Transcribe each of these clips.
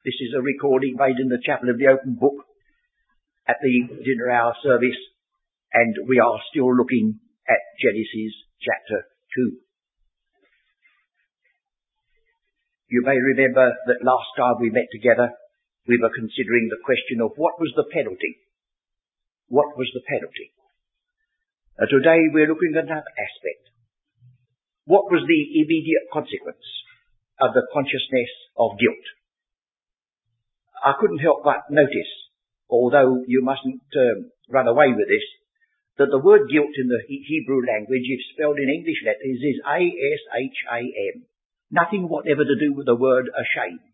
This is a recording made in the Chapel of the Open Book at the dinner hour service, and we are still looking at Genesis chapter 2. You may remember that last time we met together, we were considering the question of what was the penalty. What was the penalty? Uh, today we're looking at another aspect. What was the immediate consequence of the consciousness of guilt? I couldn't help but notice, although you mustn't um, run away with this, that the word guilt in the Hebrew language, if spelled in English letters, is A-S-H-A-M. Nothing whatever to do with the word ashamed.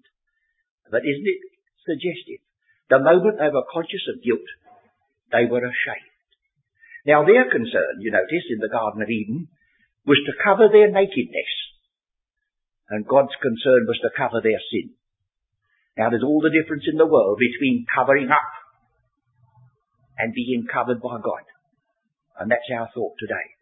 But isn't it suggestive? The moment they were conscious of guilt, they were ashamed. Now their concern, you notice, in the Garden of Eden, was to cover their nakedness. And God's concern was to cover their sin. Now there's all the difference in the world between covering up and being covered by God. And that's our thought today.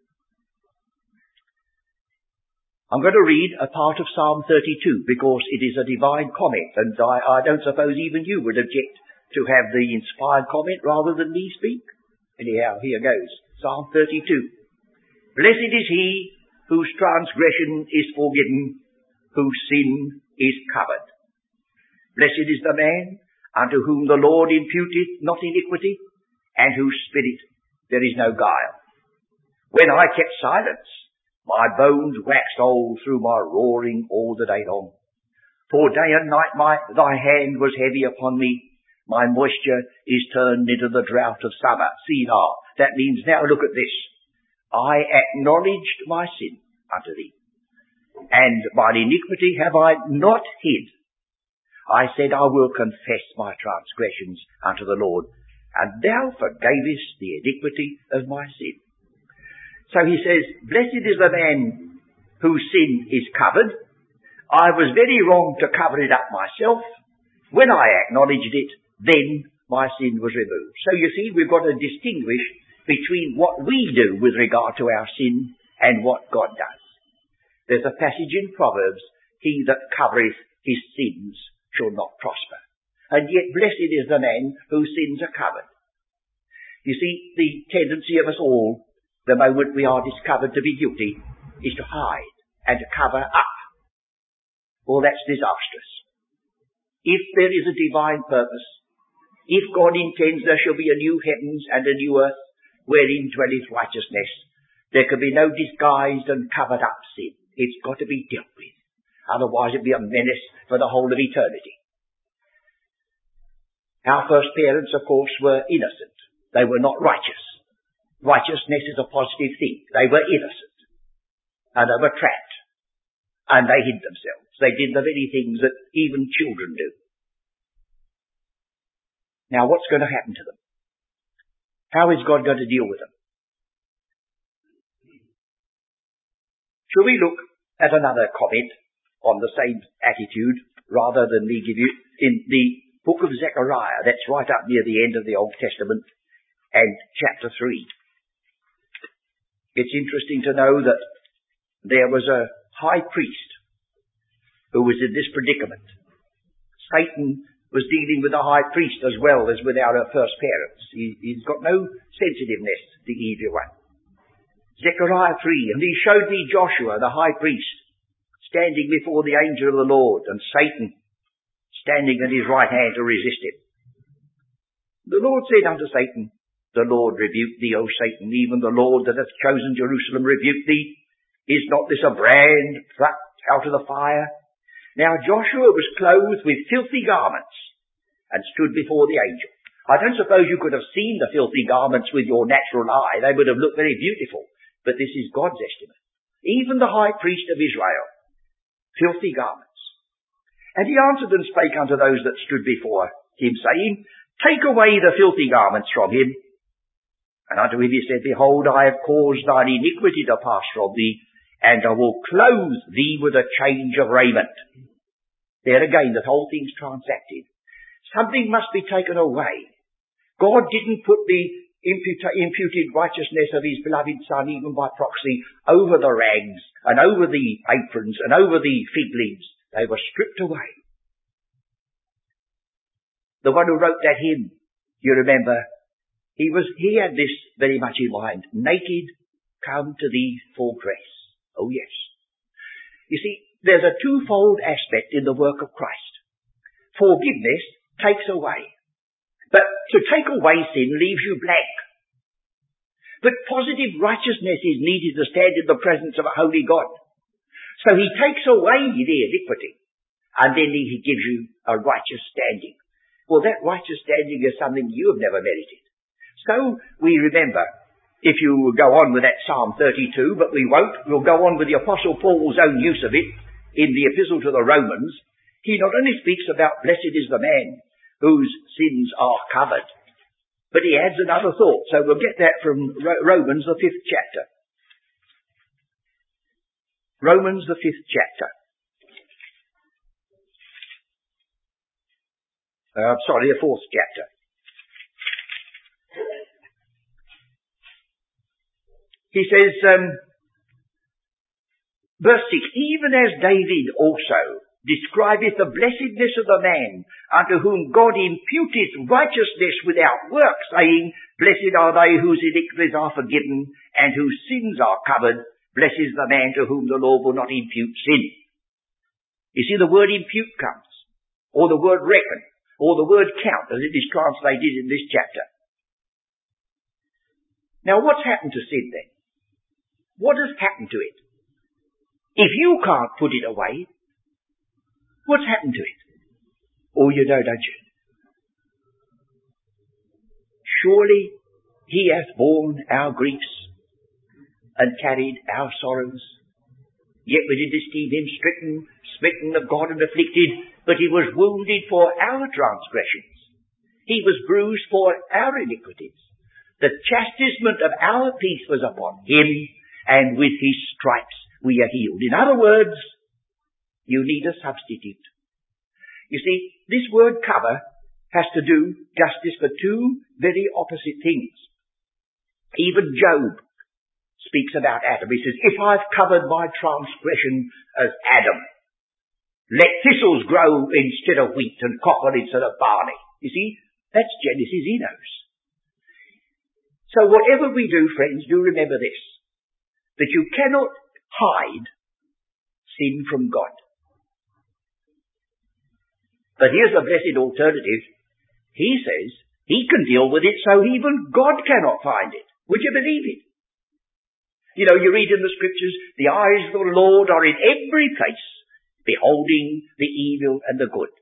I'm going to read a part of Psalm 32 because it is a divine comment and I, I don't suppose even you would object to have the inspired comment rather than me speak. Anyhow, here goes. Psalm 32. Blessed is he whose transgression is forgiven, whose sin is covered. Blessed is the man unto whom the Lord imputeth not iniquity, and whose spirit there is no guile. When I kept silence, my bones waxed old through my roaring all the day long. For day and night my, thy hand was heavy upon me. My moisture is turned into the drought of summer. See now, that means now look at this. I acknowledged my sin unto thee, and mine iniquity have I not hid. I said, I will confess my transgressions unto the Lord, and thou forgavest the iniquity of my sin. So he says, blessed is the man whose sin is covered. I was very wrong to cover it up myself. When I acknowledged it, then my sin was removed. So you see, we've got to distinguish between what we do with regard to our sin and what God does. There's a passage in Proverbs, he that covereth his sins shall not prosper. And yet blessed is the man whose sins are covered. You see, the tendency of us all the moment we are discovered to be guilty is to hide and to cover up. Well, that's disastrous. If there is a divine purpose, if God intends there shall be a new heavens and a new earth wherein dwelleth righteousness, there can be no disguised and covered up sin. It's got to be dealt with. Otherwise it'd be a menace for the whole of eternity. Our first parents, of course, were innocent. They were not righteous. Righteousness is a positive thing. They were innocent. And they were trapped. And they hid themselves. They did the very things that even children do. Now what's going to happen to them? How is God going to deal with them? Shall we look at another comment on the same attitude rather than me give you in the book of Zechariah, that's right up near the end of the Old Testament and chapter 3. It's interesting to know that there was a high priest who was in this predicament. Satan was dealing with the high priest as well as with our first parents. He, has got no sensitiveness, the evil one. Zechariah 3, and he showed me Joshua, the high priest, standing before the angel of the Lord, and Satan standing at his right hand to resist him. The Lord said unto Satan, the Lord rebuke thee, O Satan, even the Lord that hath chosen Jerusalem rebuke thee. Is not this a brand plucked out of the fire? Now Joshua was clothed with filthy garments and stood before the angel. I don't suppose you could have seen the filthy garments with your natural eye. They would have looked very beautiful. But this is God's estimate. Even the high priest of Israel, filthy garments. And he answered and spake unto those that stood before him, saying, Take away the filthy garments from him. And unto him he said, Behold, I have caused thine iniquity to pass from thee, and I will clothe thee with a change of raiment. There again, the whole thing's transacted. Something must be taken away. God didn't put the imputed righteousness of his beloved son, even by proxy, over the rags, and over the aprons, and over the fig leaves. They were stripped away. the one who wrote that hymn, you remember, he was, he had this very much in mind. Naked, come to thee full grace. Oh yes. You see, there's a twofold aspect in the work of Christ. Forgiveness takes away. But to take away sin leaves you blank. But positive righteousness is needed to stand in the presence of a holy God. So he takes away the iniquity. And then he gives you a righteous standing. Well, that righteous standing is something you have never merited. So we remember, if you go on with that Psalm 32, but we won't, we'll go on with the Apostle Paul's own use of it in the Epistle to the Romans. He not only speaks about blessed is the man whose sins are covered. But he adds another thought. So we'll get that from Romans, the fifth chapter. Romans, the fifth chapter. Uh, sorry, the fourth chapter. He says, um, verse 6, even as David also describeth the blessedness of the man unto whom God imputeth righteousness without work, saying, Blessed are they whose iniquities are forgiven and whose sins are covered. Blessed is the man to whom the Lord will not impute sin. You see, the word impute comes, or the word reckon, or the word count, as it is translated in this chapter. Now, what's happened to sin then? What has happened to it? If you can't put it away, What's happened to it? Oh, you know, don't you? Surely he hath borne our griefs and carried our sorrows. Yet we did esteem him stricken, smitten of God and afflicted, but he was wounded for our transgressions. He was bruised for our iniquities. The chastisement of our peace was upon him, and with his stripes we are healed. In other words, you need a substitute. You see, this word cover has to do justice for two very opposite things. Even Job speaks about Adam. He says, if I've covered my transgression as Adam, let thistles grow instead of wheat and copper instead of barley. You see, that's Genesis he knows. So whatever we do, friends, do remember this, that you cannot hide sin from God. But here's the blessed alternative. He says he can deal with it so even God cannot find it. Would you believe it? You know, you read in the scriptures, the eyes of the Lord are in every place, beholding the evil and the good.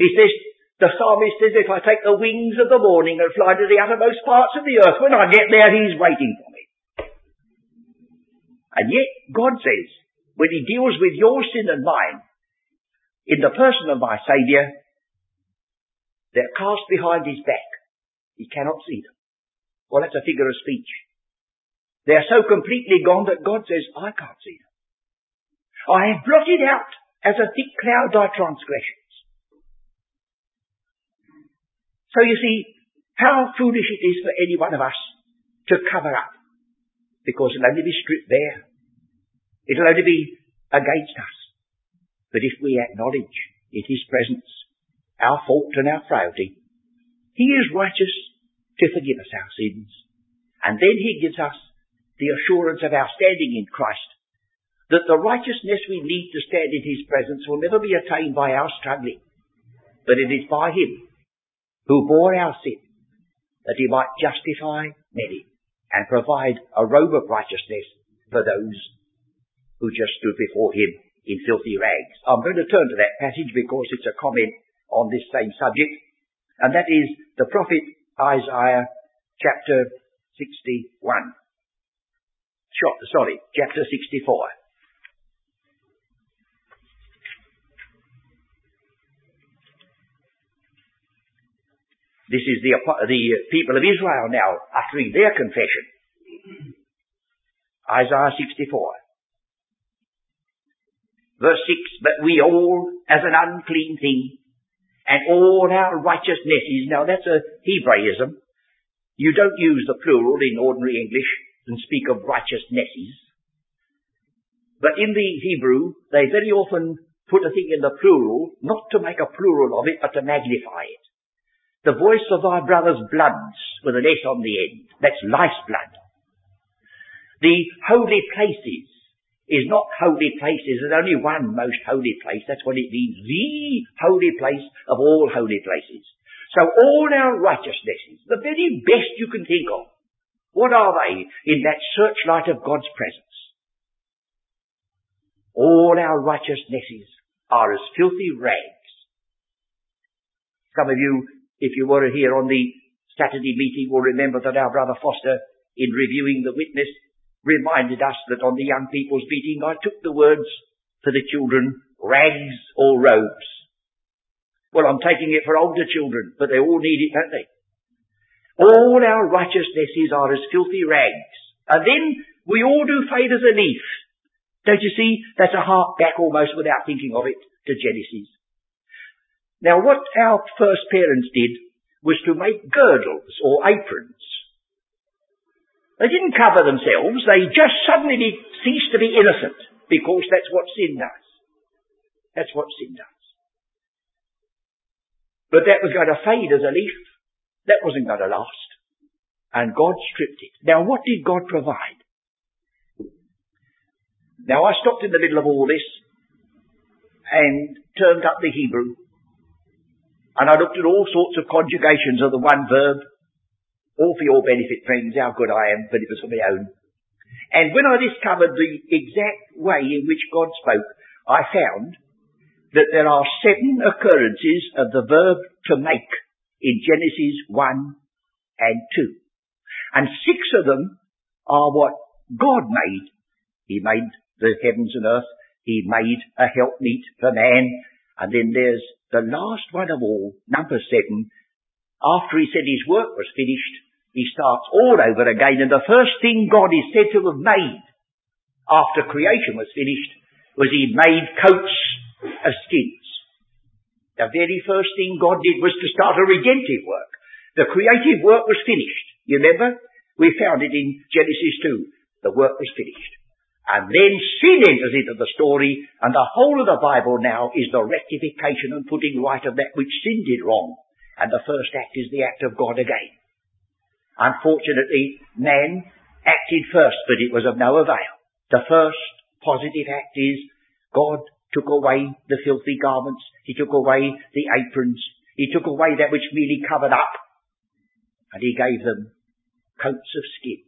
He says, the psalmist says, if I take the wings of the morning and fly to the uttermost parts of the earth, when I get there, he's waiting for me. And yet, God says, when he deals with your sin and mine, in the person of my Saviour, they're cast behind his back. He cannot see them. Well, that's a figure of speech. They're so completely gone that God says, I can't see them. I have blotted out as a thick cloud thy transgressions. So you see, how foolish it is for any one of us to cover up. Because it'll only be stripped bare. It'll only be against us. But if we acknowledge in His presence our fault and our frailty, He is righteous to forgive us our sins. And then He gives us the assurance of our standing in Christ, that the righteousness we need to stand in His presence will never be attained by our struggling, but it is by Him who bore our sin, that He might justify many and provide a robe of righteousness for those who just stood before Him in filthy rags. I'm going to turn to that passage because it's a comment on this same subject, and that is the prophet Isaiah chapter 61. Sorry, chapter 64. This is the, the people of Israel now uttering their confession. Isaiah 64. Verse 6, but we all as an unclean thing, and all our righteousnesses. Now that's a Hebraism. You don't use the plural in ordinary English and speak of righteousnesses. But in the Hebrew, they very often put a thing in the plural, not to make a plural of it, but to magnify it. The voice of thy brother's bloods with an S on the end. That's life's blood. The holy places is not holy places. There's only one most holy place. That's what it means. The holy place of all holy places. So all our righteousnesses, the very best you can think of, what are they in that searchlight of God's presence? All our righteousnesses are as filthy rags. Some of you if you were here on the Saturday meeting will remember that our brother Foster, in reviewing the witness, reminded us that on the young people's meeting I took the words for the children, rags or robes. Well, I'm taking it for older children, but they all need it, don't they? All our righteousnesses are as filthy rags. And then we all do fade as a leaf. Don't you see? That's a hark back almost without thinking of it to Genesis. Now what our first parents did was to make girdles or aprons. They didn't cover themselves, they just suddenly ceased to be innocent because that's what sin does. That's what sin does. But that was going to fade as a leaf. That wasn't going to last. And God stripped it. Now what did God provide? Now I stopped in the middle of all this and turned up the Hebrew and I looked at all sorts of conjugations of the one verb, all for your benefit, friends, how good I am, but it was for my own. And when I discovered the exact way in which God spoke, I found that there are seven occurrences of the verb to make in Genesis 1 and 2. And six of them are what God made. He made the heavens and earth. He made a helpmeet for man. And then there's the last one of all, number seven, after he said his work was finished, he starts all over again, and the first thing God is said to have made after creation was finished was he made coats of skins. The very first thing God did was to start a redemptive work. The creative work was finished. You remember? We found it in Genesis 2. The work was finished. And then sin enters into the story, and the whole of the Bible now is the rectification and putting right of that which sin did wrong. And the first act is the act of God again. Unfortunately, man acted first, but it was of no avail. The first positive act is God took away the filthy garments, He took away the aprons, He took away that which merely covered up, and He gave them coats of skin.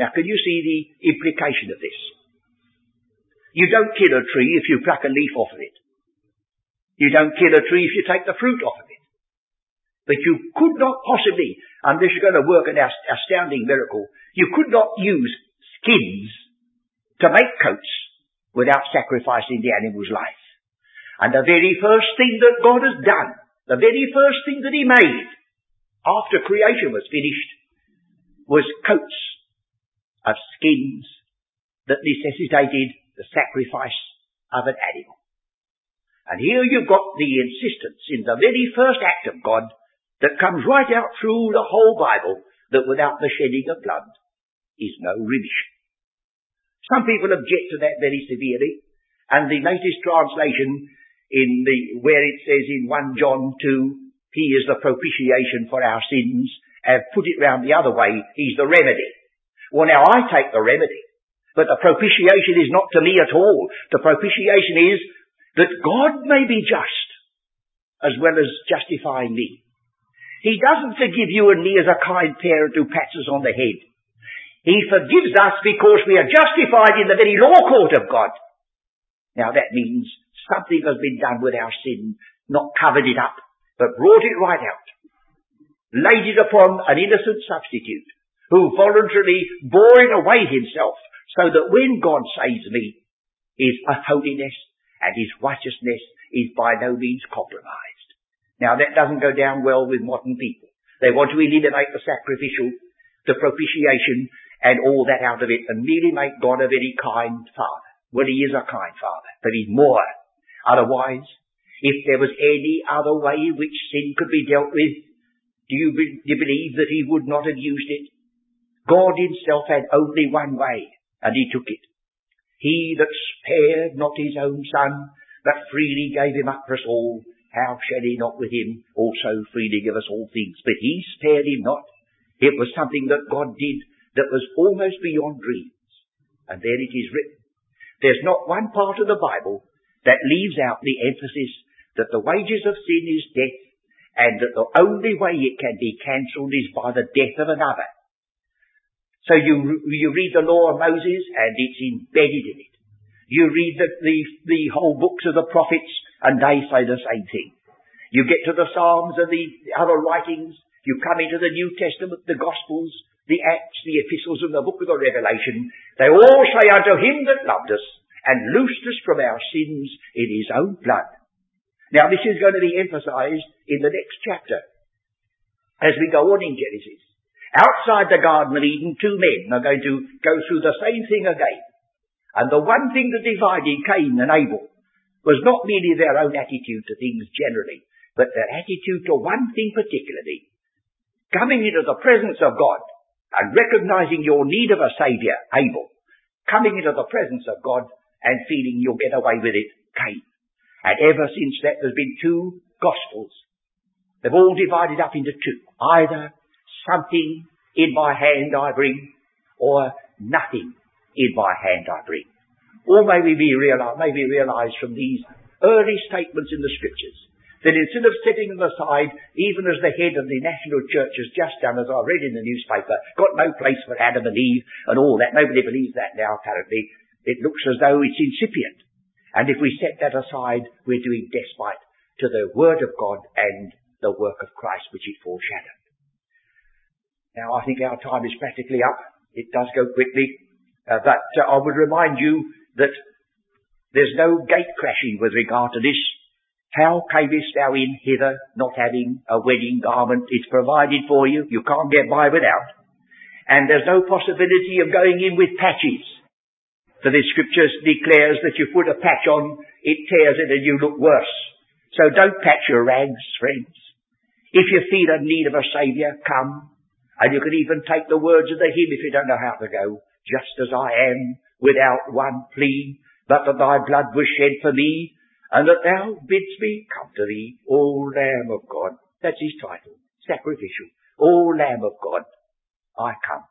Now can you see the implication of this? You don't kill a tree if you pluck a leaf off of it. You don't kill a tree if you take the fruit off. But you could not possibly, unless you're going to work an astounding miracle, you could not use skins to make coats without sacrificing the animal's life. And the very first thing that God has done, the very first thing that He made after creation was finished, was coats of skins that necessitated the sacrifice of an animal. And here you've got the insistence in the very first act of God that comes right out through the whole Bible that without the shedding of blood is no remission. Some people object to that very severely, and the latest translation in the, where it says in 1 John 2, He is the propitiation for our sins, have put it round the other way, He's the remedy. Well now I take the remedy. But the propitiation is not to me at all. The propitiation is that God may be just as well as justifying me. He doesn't forgive you and me as a kind parent who pats us on the head. He forgives us because we are justified in the very law court of God. Now that means something has been done with our sin, not covered it up, but brought it right out. Laid it upon an innocent substitute who voluntarily bore it away himself so that when God saves me, His holiness and His righteousness is by no means compromised. Now that doesn't go down well with modern people. They want to eliminate the sacrificial, the propitiation, and all that out of it, and merely make God a very kind Father. Well, He is a kind Father, but He's more. Otherwise, if there was any other way in which sin could be dealt with, do you, be, do you believe that He would not have used it? God Himself had only one way, and he took it. He that spared not his own son, but freely gave him up for us all, how shall he not with him also freely give us all things? But he spared him not. It was something that God did that was almost beyond dreams. And there it is written. There's not one part of the Bible that leaves out the emphasis that the wages of sin is death and that the only way it can be cancelled is by the death of another. So you, you read the law of Moses and it's embedded in it. You read the, the, the whole books of the prophets and they say the same thing. You get to the Psalms and the other writings, you come into the New Testament, the Gospels, the Acts, the Epistles, and the book of the Revelation, they all say unto him that loved us and loosed us from our sins in his own blood. Now this is going to be emphasized in the next chapter as we go on in Genesis. Outside the Garden of Eden, two men are going to go through the same thing again. And the one thing that divided Cain and Abel was not merely their own attitude to things generally, but their attitude to one thing particularly. Coming into the presence of God and recognizing your need of a Saviour, Abel. Coming into the presence of God and feeling you'll get away with it, Cain. And ever since that there's been two Gospels. They've all divided up into two. Either something in my hand I bring, or nothing in my hand I bring. Or maybe we realize, maybe realize from these early statements in the scriptures that instead of setting them aside, even as the head of the national church has just done, as I read in the newspaper, got no place for Adam and Eve and all that. Nobody believes that now apparently. It looks as though it's incipient. And if we set that aside, we're doing despite to the Word of God and the work of Christ which it foreshadowed. Now I think our time is practically up. It does go quickly. Uh, but uh, I would remind you that there's no gate crashing with regard to this. How camest thou in hither, not having a wedding garment? It's provided for you. You can't get by without. And there's no possibility of going in with patches. For the scripture declares that you put a patch on, it tears it and you look worse. So don't patch your rags, friends. If you feel in need of a saviour, come. And you can even take the words of the hymn if you don't know how to go. Just as I am, without one plea, but that thy blood was shed for me, and that thou bidst me come to thee, O Lamb of God. That's his title. Sacrificial. O Lamb of God, I come.